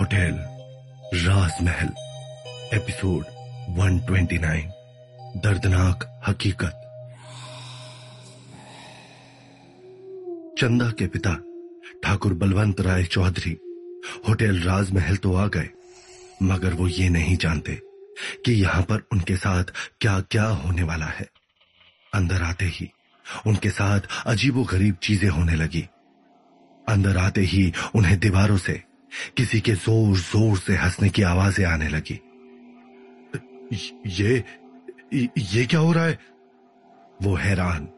Hotel राजमहल, episode 129 दर्दनाक हकीकत। चंदा के पिता ठाकुर बलवंत राय चौधरी होटल राजमहल तो आ गए, मगर वो ये नहीं जानते कि यहाँ पर उनके साथ क्या क्या होने वाला है। अंदर आते ही उनके साथ अजीबो गरीब चीज़ें होने लगी। अंदर आते ही उन्हें दीवारों से, किसी के ज़ोर ज़ोर से हंसने की आवाज़ें आने लगी। ये ये क्या हो रहा है? वो हैरान,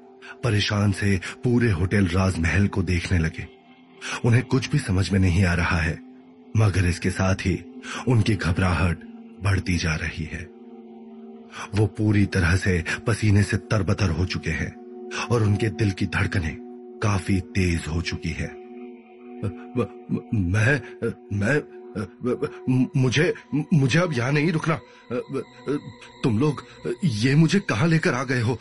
परेशान से पूरे होटल राजमहल को देखने लगे। उन्हें कुछ भी समझ में नहीं आ रहा है, मगर इसके साथ ही उनकी घबराहट बढ़ती जा रही है। वो पूरी तरह से पसीने से तरबतर हो चुके हैं, और उनके दिल की धड़कनें काफ़ी तेज हो चुकी है। मैं मैं मुझे मुझे अब यहाँ नहीं रुकना। तुम लोग, ये मुझे कहाँ लेकर आ गए हो?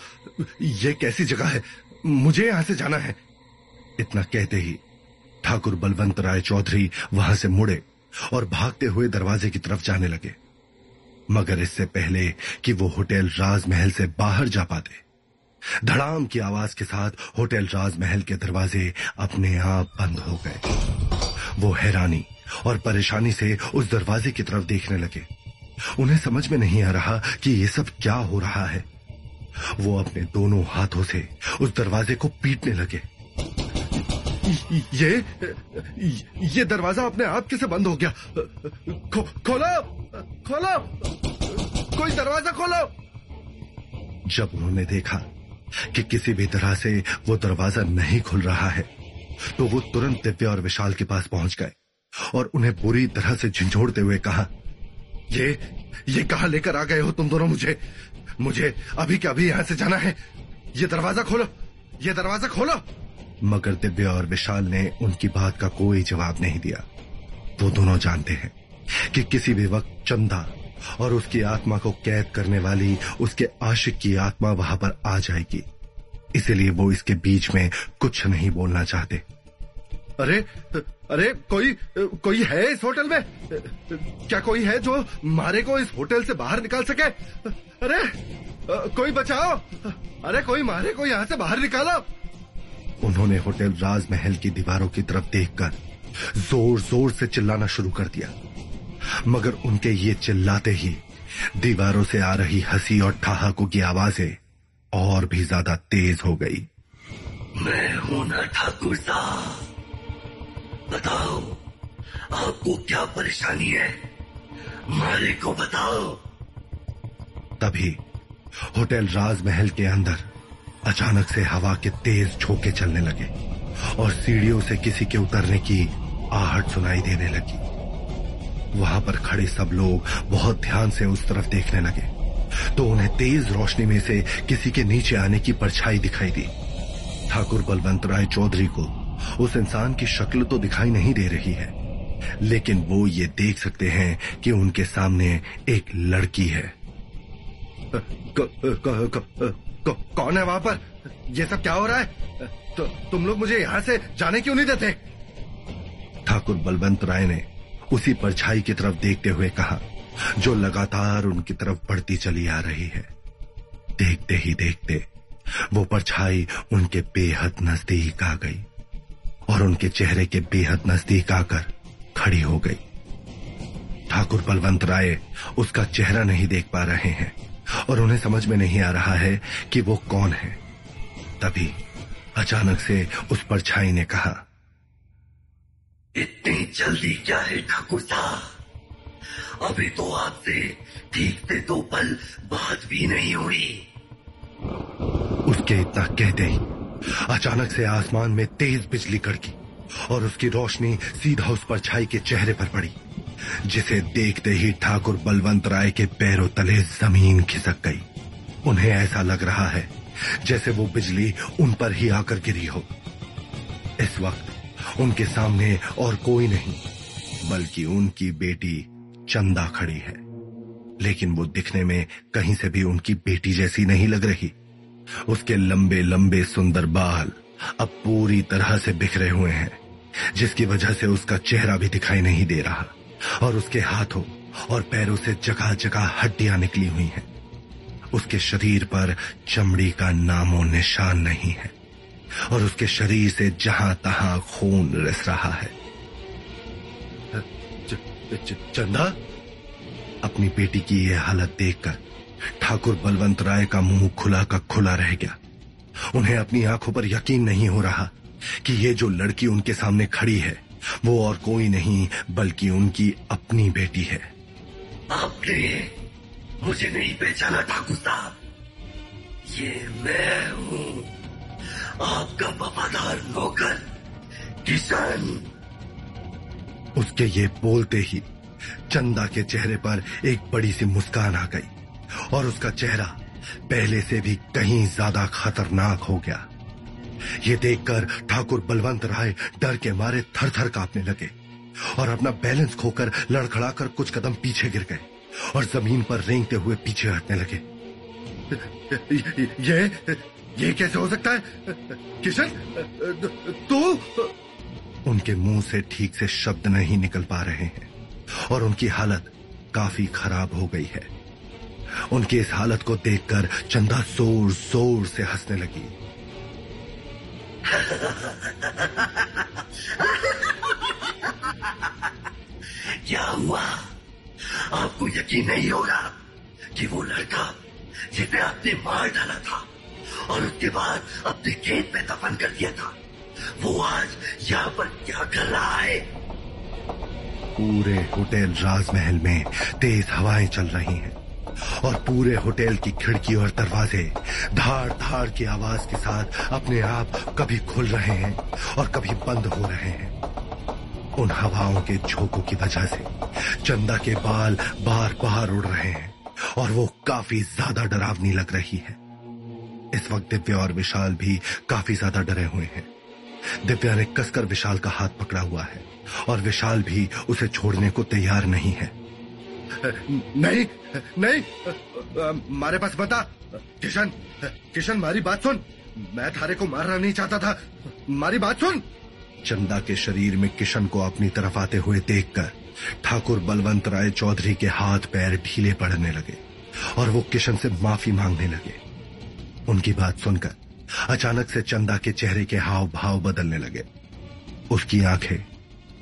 ये कैसी जगह है? मुझे यहाँ से जाना है। इतना कहते ही ठाकुर बलवंत राय चौधरी वहाँ से मुड़े और भागते हुए दरवाजे की तरफ़ जाने लगे। मगर इससे पहले कि वो होटल राजमहल से बाहर जा पाते धड़ाम की आवाज़ के साथ होटल राजमहल के दरवाजे अपने आप बंद हो गए। वो हैरानी और परेशानी से उस दरवाजे की तरफ़ देखने लगे। उन्हें समझ में नहीं आ रहा कि ये सब क्या हो रहा है। वो अपने दोनों हाथों से उस दरवाजे को पीटने लगे। ये ये दरवाज़ा अपने आप कैसे बंद हो गया? खो, खोलो खोलो कोई दरवाज़ा खोलो। जब उन्होंने देखा कि किसी भी तरह से वो दरवाज़ा नहीं खुल रहा है। तो वो तुरंत दिव्या और विशाल के पास पहुँच गए और उन्हें बुरी तरह से झिझोड़ते हुए कहा, ये ये कहा लेकर आ गए हो तुम दोनों मुझे? मुझे अभी के अभी यहाँ से जाना है। ये दरवाज़ा खोलो, ये दरवाज़ा खोलो! मगर दिव्या और विशाल ने उनकी बात का कोई जवाब नहीं दिया। वो दोनों जानते हैं कि किसी भी वक्त चंदा और उसकी आत्मा को कैद करने वाली उसके आशिक की आत्मा वहाँ पर आ जाएगी। इसीलिए वो इसके बीच में कुछ नहीं बोलना चाहते। अरे अरे, कोई कोई है इस होटल में? क्या कोई है जो मारे को इस होटल से बाहर निकाल सके? अरे, कोई बचाओ। अरे, कोई मारे को यहाँ से बाहर निकालो। उन्होंने होटल राजमहल की दीवारों की तरफ़ देखकर ज़ोर ज़ोर से चिल्लाना शुरू कर दिया। मगर उनके ये चिल्लाते ही दीवारों से आ रही हँसी और ठहाकों की आवाज़ें और भी ज़्यादा तेज हो गई। मैं हूँ ना ठाकुर साहब। बताओ आपको क्या परेशानी है? मारे को बताओ। तभी होटल राजमहल के अंदर अचानक से हवा के तेज झोंके चलने लगे और सीढ़ियों से किसी के उतरने की आहट सुनाई देने लगी। वहाँ पर खड़े सब लोग बहुत ध्यान से उस तरफ़ देखने लगे। तो उन्हें तेज रोशनी में से किसी के नीचे आने की परछाई दिखाई दी। ठाकुर बलवंत राय चौधरी को उस इंसान की शक्ल तो दिखाई नहीं दे रही है लेकिन वो ये देख सकते हैं कि उनके सामने एक लड़की है। क, क, क, कौन है वहाँ पर? ये सब क्या हो रहा है? तो तुम लोग मुझे यहाँ से जाने क्यों नहीं देते? ठाकुर बलवंत राय ने उसी परछाई की तरफ़ देखते हुए कहा, जो लगातार उनकी तरफ़ बढ़ती चली आ रही है, देखते ही देखते वो परछाई उनके बेहद नज़दीक आ गई और उनके चेहरे के बेहद नज़दीक आकर खड़ी हो गई। ठाकुर बलवंत राय उसका चेहरा नहीं देख पा रहे हैं और उन्हें समझ में नहीं आ रहा है कि वो कौन है। तभी अचानक से उस परछाई ने कहा इतनी जल्दी क्या है ठाकुर साहब अभी तो आपसे ठीक से दो पल बात भी नहीं हुई। उसके इतना कहते ही अचानक से आसमान में तेज बिजली कड़की और उसकी रोशनी सीधा उस परछाई के चेहरे पर पड़ी, जिसे देखते ही ठाकुर बलवंत राय के पैरों तले ज़मीन खिसक गई। उन्हें ऐसा लग रहा है जैसे वो बिजली उन पर ही आकर गिरी हो। इस वक्त उनके सामने और कोई नहीं, बल्कि उनकी बेटी चंदा खड़ी है। लेकिन वो दिखने में कहीं से भी उनकी बेटी जैसी नहीं लग रही। उसके लंबे लंबे सुंदर बाल अब पूरी तरह से बिखरे हुए हैं, जिसकी वजह से उसका चेहरा भी दिखाई नहीं दे रहा। और उसके हाथों और पैरों से जगह जगह हड्डियाँ निकली हुई हैं। उसके शरीर पर चमड़ी का नामो निशान नहीं है। और उसके शरीर से जहाँ तहां खून रिस रहा है। च, च, चंदा? अपनी बेटी की यह हालत देखकर ठाकुर बलवंत राय का मुँह खुला का खुला रह गया। उन्हें अपनी आँखों पर यकीन नहीं हो रहा कि ये जो लड़की उनके सामने खड़ी है वो और कोई नहीं बल्कि उनकी अपनी बेटी है। आपने मुझे नहीं पहचाना ठाकुर साहब। ये मैं हूँ। आपका वफादार नौकर किशन उसके ये बोलते ही चंदा के चेहरे पर एक बड़ी सी मुस्कान आ गई और उसका चेहरा पहले से भी कहीं ज़्यादा खतरनाक हो गया। ये देखकर ठाकुर बलवंत राय डर के मारे थर थर कांपने लगे और अपना बैलेंस खोकर लड़खड़ाकर कुछ कदम पीछे गिर गए और ज़मीन पर रेंगते हुए पीछे हटने लगे। ये ये कैसे हो सकता है? किशन? तू? उनके मुँह से ठीक से शब्द नहीं निकल पा रहे हैं और उनकी हालत काफ़ी खराब हो गई है। उनकी इस हालत को देखकर चंदा ज़ोर ज़ोर से हंसने लगी। क्या हुआ? आपको यकीन नहीं हो रहा कि वो लड़का जिसे आपने मार डाला था और उसके बाद अपने खेत में दफन कर दिया था, वो आज यहाँ पर क्या कर रहा है? पूरे होटल राजमहल में तेज हवाएँ चल रही हैं और पूरे होटल की खिड़की और दरवाजे धार धार की आवाज़ के साथ अपने आप कभी खुल रहे हैं और कभी बंद हो रहे हैं। उन हवाओं के झोंकों की वजह से चंदा के बाल बार बार उड़ रहे हैं। और वो काफ़ी ज़्यादा डरावनी लग रही है। इस वक्त दिव्या और विशाल भी काफ़ी ज़्यादा डरे हुए हैं। दिव्या ने कसकर विशाल का हाथ पकड़ा हुआ है और विशाल भी उसे छोड़ने को तैयार नहीं है। नहीं नहीं मारे पास बता। किशन किशन मारी बात सुन। मैं थारे को मारना नहीं चाहता था। मारी बात सुन। चंदा के शरीर में किशन को अपनी तरफ़ आते हुए देखकर ठाकुर बलवंत राय चौधरी के हाथ पैर ढीले पड़ने लगे और वो किशन से माफ़ी मांगने लगे। उनकी बात सुनकर अचानक से चंदा के चेहरे के हाव भाव बदलने लगे। उसकी आँखें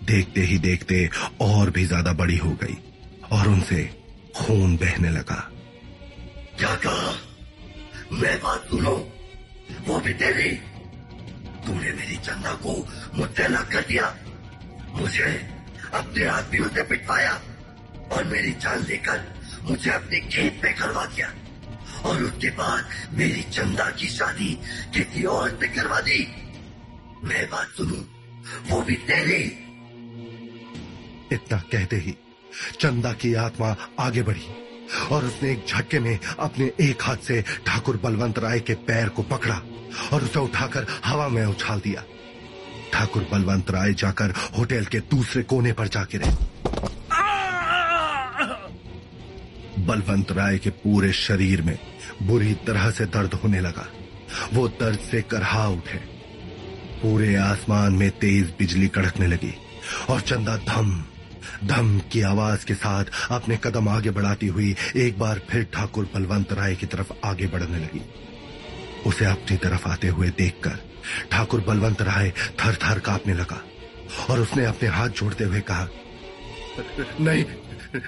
देखते ही देखते और भी ज़्यादा बड़ी हो गई और उनसे खून बहने लगा। क्या कहा मैं बात सुनो। वो भी तेरी। तूने मेरी चंदा को अलग कर दिया। मुझे अपने आदमियों से पिटवाया और मेरी जान लेकर मुझे अपने खेत में करवा दिया। और उसके बाद मेरी चंदा की शादी किसी और से करवा दी। मैं बात सुनू, वो भी तेरी। इतना कहते ही चंदा की आत्मा आगे बढ़ी और उसने एक झटके में अपने एक हाथ से ठाकुर बलवंत राय के पैर को पकड़ा और उसे उठाकर हवा में उछाल दिया। ठाकुर बलवंत राय जाकर होटल के दूसरे कोने पर जा गिरे। बलवंत राय के पूरे शरीर में बुरी तरह से दर्द होने लगा। वो दर्द से करहा उठे। पूरे आसमान में तेज बिजली कड़कने लगी और चंदा धम धम की आवाज़ के साथ अपने कदम आगे बढ़ाती हुई एक बार फिर ठाकुर बलवंत राय की तरफ़ आगे बढ़ने लगी। उसे अपनी तरफ़ आते हुए देखकर ठाकुर बलवंत राय थर थर कांपने लगा और उसने अपने हाथ जोड़ते हुए कहा, नहीं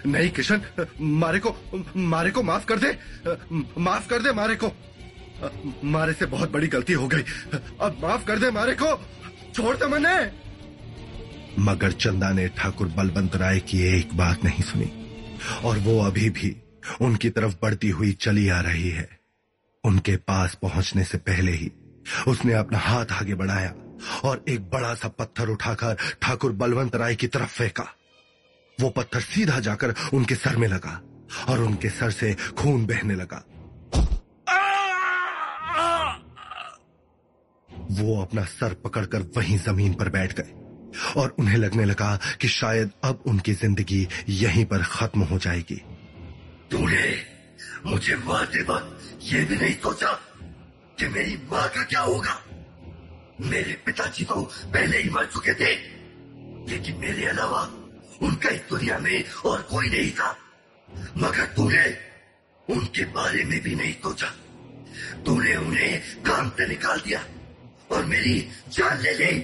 नहीं किशन, मारे को मारे को माफ़ कर दे, माफ़ कर दे मारे को। मारे से बहुत बड़ी गलती हो गई, अब माफ़ कर दे मारे को, छोड़ दे मैंने। मगर चंदा ने ठाकुर बलवंत राय की एक बात नहीं सुनी और वो अभी भी उनकी तरफ़ बढ़ती हुई चली आ रही है। उनके पास पहुँचने से पहले ही उसने अपना हाथ आगे बढ़ाया और एक बड़ा सा पत्थर उठाकर ठाकुर बलवंत राय की तरफ़ फेंका। वो पत्थर सीधा जाकर उनके सर में लगा और उनके सर से खून बहने लगा। वो अपना सर पकड़कर वहीं ज़मीन पर बैठ गए और उन्हें लगने लगा कि शायद अब उनकी ज़िंदगी यहीं पर खत्म हो जाएगी। तूने मुझे वक्त ये भी नहीं सोचा? कि मेरी माँ का क्या होगा? मेरे पिताजी तो पहले ही मर चुके थे। लेकिन मेरे अलावा उनका इस दुनिया में और कोई नहीं था। मगर तूने उनके बारे में भी नहीं सोचा। तूने उन्हें काम से निकाल दिया और मेरी जान ले ली।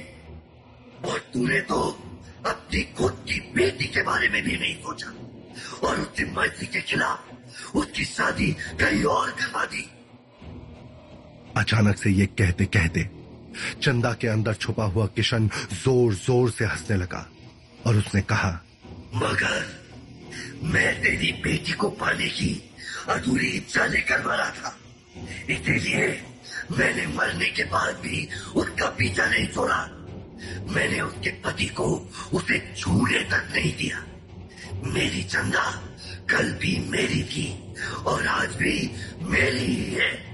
और तूने तो अपनी खुद की बेटी के बारे में भी नहीं सोचा। और उसकी मर्ज़ी के खिलाफ उसकी शादी कहीं और करवा दी। अचानक से ये कहते कहते चंदा के अंदर छुपा हुआ किशन ज़ोर ज़ोर से हंसने लगा और उसने कहा, मगर मैं तेरी बेटी को पाने की अधूरी इच्छा लेकर मरा था। इसीलिए मैंने मरने के बाद भी उसका पीछा नहीं छोड़ा। मैंने उसके पति को उसे छूने तक नहीं दिया। मेरी चंदा कल भी मेरी थी और आज भी मेरी ही है।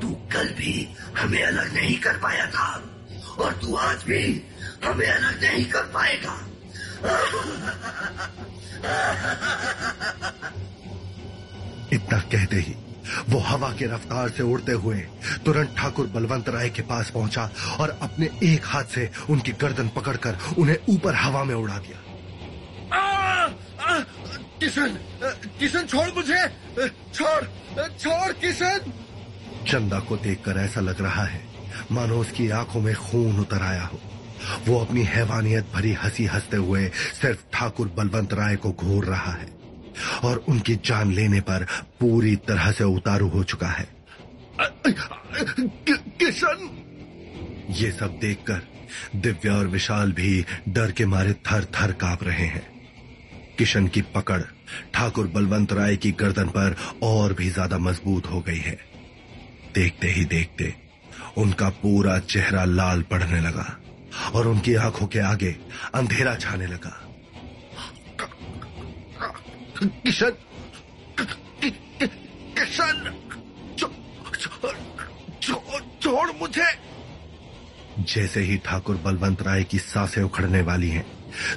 तू कल भी हमें अलग नहीं कर पाया था। और तू आज भी हमें अलग नहीं कर पाएगा। इतना कहते ही वो हवा की रफ्तार से उड़ते हुए तुरंत ठाकुर बलवंत राय के पास पहुँचा और अपने एक हाथ से उनकी गर्दन पकड़कर उन्हें ऊपर हवा में उड़ा दिया। किशन किशन छोड़ मुझे। छोड़ छोड़ किशन। चंदा को देखकर ऐसा लग रहा है मानो उसकी आँखों में खून उतर आया हो। वो अपनी हैवानियत भरी हँसी हँसते हुए सिर्फ़ ठाकुर बलवंत राय को घूर रहा है और उनकी जान लेने पर पूरी तरह से उतारू हो चुका है। किशन! ये सब देखकर दिव्या और विशाल भी डर के मारे थर थर काँप रहे हैं। किशन की पकड़ ठाकुर बलवंत राय की गर्दन पर और भी ज़्यादा मज़बूत हो गई है। देखते ही देखते उनका पूरा चेहरा लाल पड़ने लगा और उनकी आँखों के आगे अंधेरा छाने लगा। किशन किशन छोड़ मुझे। जैसे ही ठाकुर बलवंत राय की साँसें उखड़ने वाली हैं,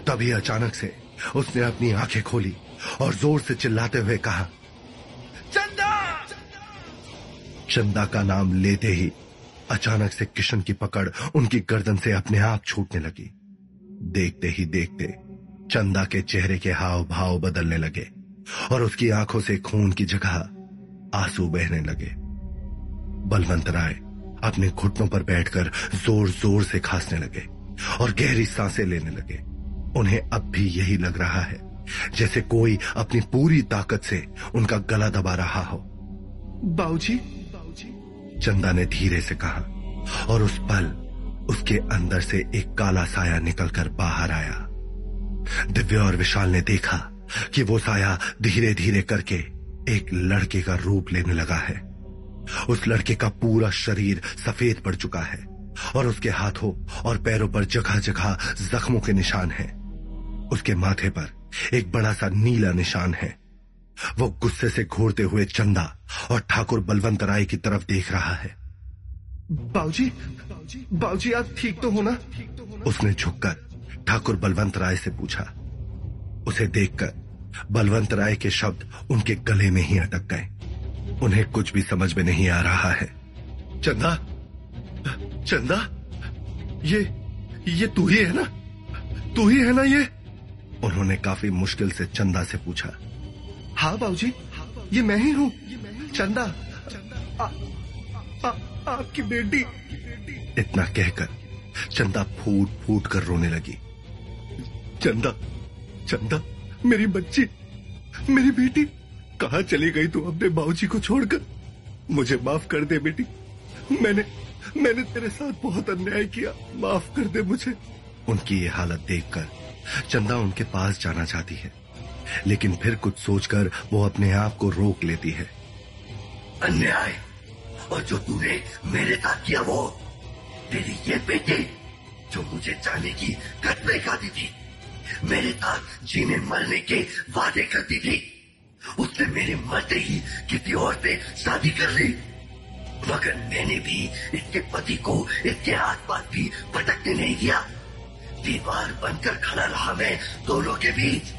तभी अचानक से उसने अपनी आँखें खोली और ज़ोर से चिल्लाते हुए कहा चंदा चंदा का नाम लेते ही अचानक से किशन की पकड़ उनकी गर्दन से अपने आप छूटने लगी। देखते ही देखते चंदा के चेहरे के हाव भाव बदलने लगे और उसकी आँखों से खून की जगह आँसू बहने लगे। बलवंत राय अपने घुटनों पर बैठकर ज़ोर ज़ोर से खांसने लगे और गहरी साँसें लेने लगे। उन्हें अब भी यही लग रहा है जैसे कोई अपनी पूरी ताकत से उनका गला दबा रहा हो। बाऊजी चंदा ने धीरे से कहा और उस पल उसके अंदर से एक काला साया निकलकर बाहर आया। दिव्या और विशाल ने देखा कि वो साया धीरे धीरे करके एक लड़के का रूप लेने लगा है। उस लड़के का पूरा शरीर सफ़ेद पड़ चुका है और उसके हाथों और पैरों पर जगह जगह जख्मों के निशान हैं। उसके माथे पर एक बड़ा सा नीला निशान है। वो गुस्से से घूरते हुए चंदा और ठाकुर बलवंत राय की तरफ़ देख रहा है। बाऊजी बाऊजी आप ठीक तो हो ना? उसने झुककर ठाकुर बलवंत राय से पूछा। उसे देखकर बलवंत राय के शब्द उनके गले में ही अटक गए। उन्हें कुछ भी समझ में नहीं आ रहा है। चंदा चंदा ये ये तू ही है ना? तू ही है ना ये? उन्होंने काफ़ी मुश्किल से चंदा से पूछा। हाँ बाबूजी, ये मैं ही हूँ। चंदा आपकी बेटी। इतना कहकर चंदा फूट फूट कर रोने लगी। चंदा चंदा, मेरी बच्ची, मेरी बेटी, कहा चली गई तू अपने बाबूजी को छोड़कर? मुझे माफ़ कर दे बेटी। मैंने मैंने तेरे साथ बहुत अन्याय किया। माफ़ कर दे मुझे। उनकी ये हालत देखकर चंदा उनके पास जाना चाहती है। लेकिन फिर कुछ सोचकर वो अपने आप को रोक लेती है। अन्याय। और जो तूने मेरे साथ किया वो तेरी ये बेटी जो मुझे जाने की कदमें खाती थी, मेरे साथ जीने मरने के वादे करती थी, उसने मेरे मरते ही किसी और से शादी कर ली। मगर मैंने भी इसके पति को इसके आसपास भी भटकने नहीं दिया। दीवार बनकर खड़ा रहा मैं दोनों के बीच।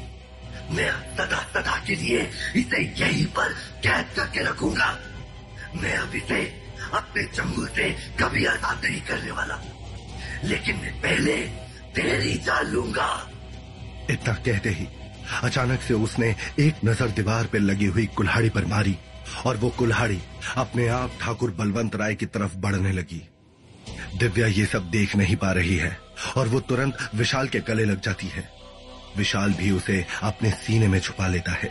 मैं सदा सदा के लिए इसे यहीं पर कैद करके रखूँगा। मैं अब इसे अपने चंगू से कभी आज़ाद नहीं करने वाला। लेकिन मैं पहले तेरी जान लूँगा। इतना कहते ही अचानक से उसने एक नज़र दीवार पर लगी हुई कुल्हाड़ी पर मारी और वो कुल्हाड़ी अपने आप ठाकुर बलवंत राय की तरफ़ बढ़ने लगी। दिव्या ये सब देख नहीं पा रही है और वो तुरंत विशाल के गले लग जाती है। विशाल भी उसे अपने सीने में छुपा लेता है।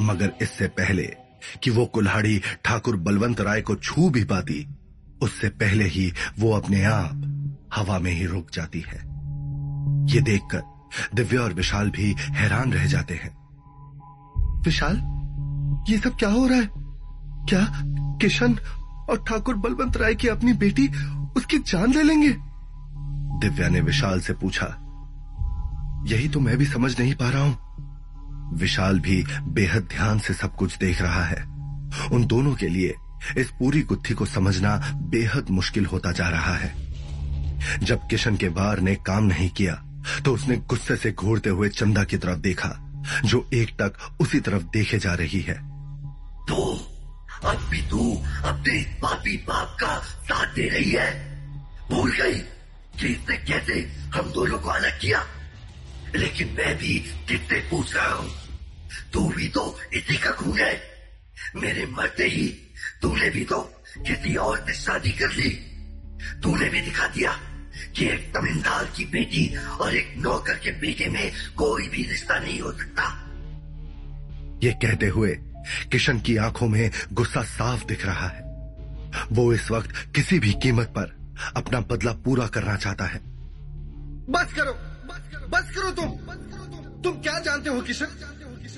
मगर इससे पहले कि वो कुल्हाड़ी ठाकुर बलवंत राय को छू भी पाती, उससे पहले ही वो अपने आप हवा में ही रुक जाती है। ये देखकर दिव्या और विशाल भी हैरान रह जाते हैं। विशाल, ये सब क्या हो रहा है? क्या किशन और ठाकुर बलवंत राय की अपनी बेटी उसकी जान ले लेंगे? दिव्या ने विशाल से पूछा यही तो मैं भी समझ नहीं पा रहा हूँ। विशाल भी बेहद ध्यान से सब कुछ देख रहा है। उन दोनों के लिए इस पूरी गुत्थी को समझना बेहद मुश्किल होता जा रहा है। जब किशन के बार ने काम नहीं किया तो उसने गुस्से से घूरते हुए चंदा की तरफ़ देखा, जो एक टक उसी तरफ़ देखे जा रही है। तो अब भी तू अपने पापी बाप का साथ दे रही है। भूल गई कि इसने कैसे हम दोनों को अलग किया। लेकिन मैं भी कितने पूछ रहा हूँ। तू भी तो इसी का खून है। मेरे मरते ही तूने भी तो किसी और से शादी कर ली। तूने भी दिखा दिया कि एक जमींदार की बेटी और एक नौकर के बेटे में कोई भी रिश्ता नहीं हो सकता। ये कहते हुए किशन की आँखों में गुस्सा साफ़ दिख रहा है। वो इस वक्त किसी भी कीमत पर अपना बदला पूरा करना चाहता है। बस करो। बस करो तुम। तुम क्या जानते हो, किशन?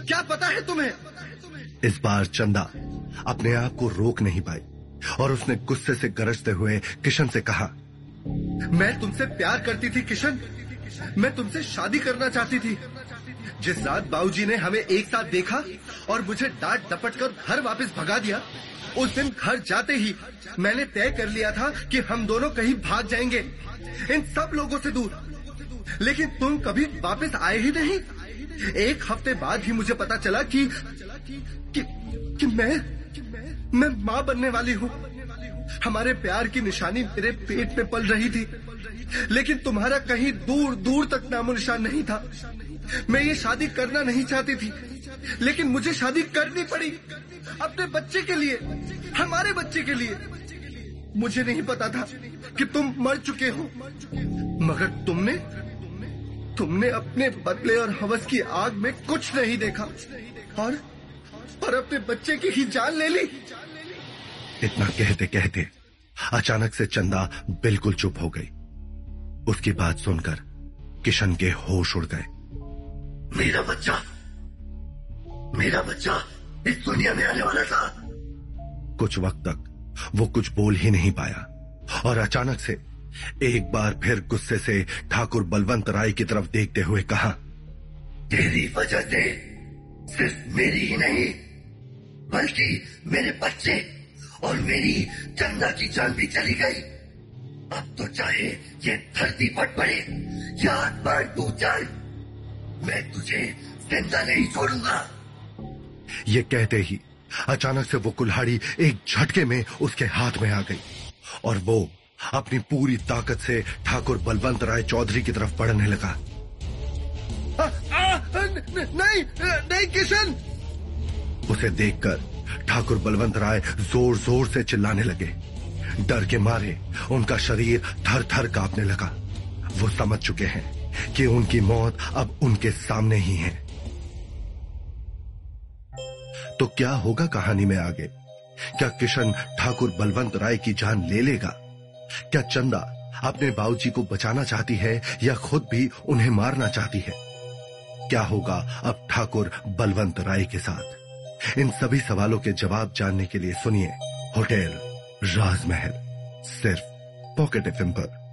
क्या पता है तुम्हें? इस बार चंदा अपने आप को रोक नहीं पाई और उसने गुस्से से गरजते हुए किशन से कहा, मैं तुमसे प्यार करती थी, किशन। मैं तुमसे शादी करना चाहती थी। जिस रात बाबूजी ने हमें एक साथ देखा और मुझे डांट डपट कर घर वापस भगा दिया, उस दिन घर जाते ही मैंने तय कर लिया था कि हम दोनों कहीं भाग जाएँगे। इन सब लोगों से दूर लेकिन तुम कभी वापस आए ही नहीं। एक हफ़्ते बाद ही मुझे पता चला कि कि, कि मैं मैं माँ बनने वाली हूँ। हमारे प्यार की निशानी मेरे पेट में पल रही थी। लेकिन तुम्हारा कहीं दूर दूर तक नामो निशान नहीं था। मैं ये शादी करना नहीं चाहती थी। लेकिन मुझे शादी करनी पड़ी अपने बच्चे के लिए हमारे बच्चे के लिए। मुझे नहीं पता था कि तुम मर चुके हो। मगर तुमने तुमने अपने बदले और हवस की आग में कुछ नहीं देखा। और और अपने बच्चे की ही जान ले ली। इतना कहते कहते अचानक से चंदा बिल्कुल चुप हो गई। उसकी बात सुनकर किशन के होश उड़ गए। मेरा बच्चा मेरा बच्चा इस दुनिया में आने वाला था। कुछ वक्त तक वो कुछ बोल ही नहीं पाया और अचानक से एक बार फिर गुस्से से ठाकुर बलवंत राय की तरफ़ देखते हुए कहा तेरी वजह से सिर्फ़ मेरी ही नहीं बल्कि मेरे बच्चे और मेरी चंदा की जान भी चली गई। अब तो चाहे ये धरती फट पड़े या आसमान टूट जाए मैं तुझे ज़िंदा नहीं छोड़ूँगा। ये कहते ही अचानक से वो कुल्हाड़ी एक झटके में उसके हाथ में आ गई और वो अपनी पूरी ताकत से ठाकुर बलवंत राय चौधरी की तरफ़ बढ़ने लगा। आ, आ, न, नहीं नहीं किशन! उसे देखकर ठाकुर बलवंत राय ज़ोर ज़ोर से चिल्लाने लगे। डर के मारे उनका शरीर थर थर कांपने लगा। वो समझ चुके हैं कि उनकी मौत अब उनके सामने ही है। तो क्या होगा कहानी में आगे? क्या किशन ठाकुर बलवंत राय की जान ले लेगा? क्या चंदा अपने बाबूजी को बचाना चाहती है या खुद भी उन्हें मारना चाहती है? क्या होगा अब ठाकुर बलवंत राय के साथ? इन सभी सवालों के जवाब जानने के लिए सुनिए होटल राजमहल, सिर्फ़ पॉकेट एफ़ पर।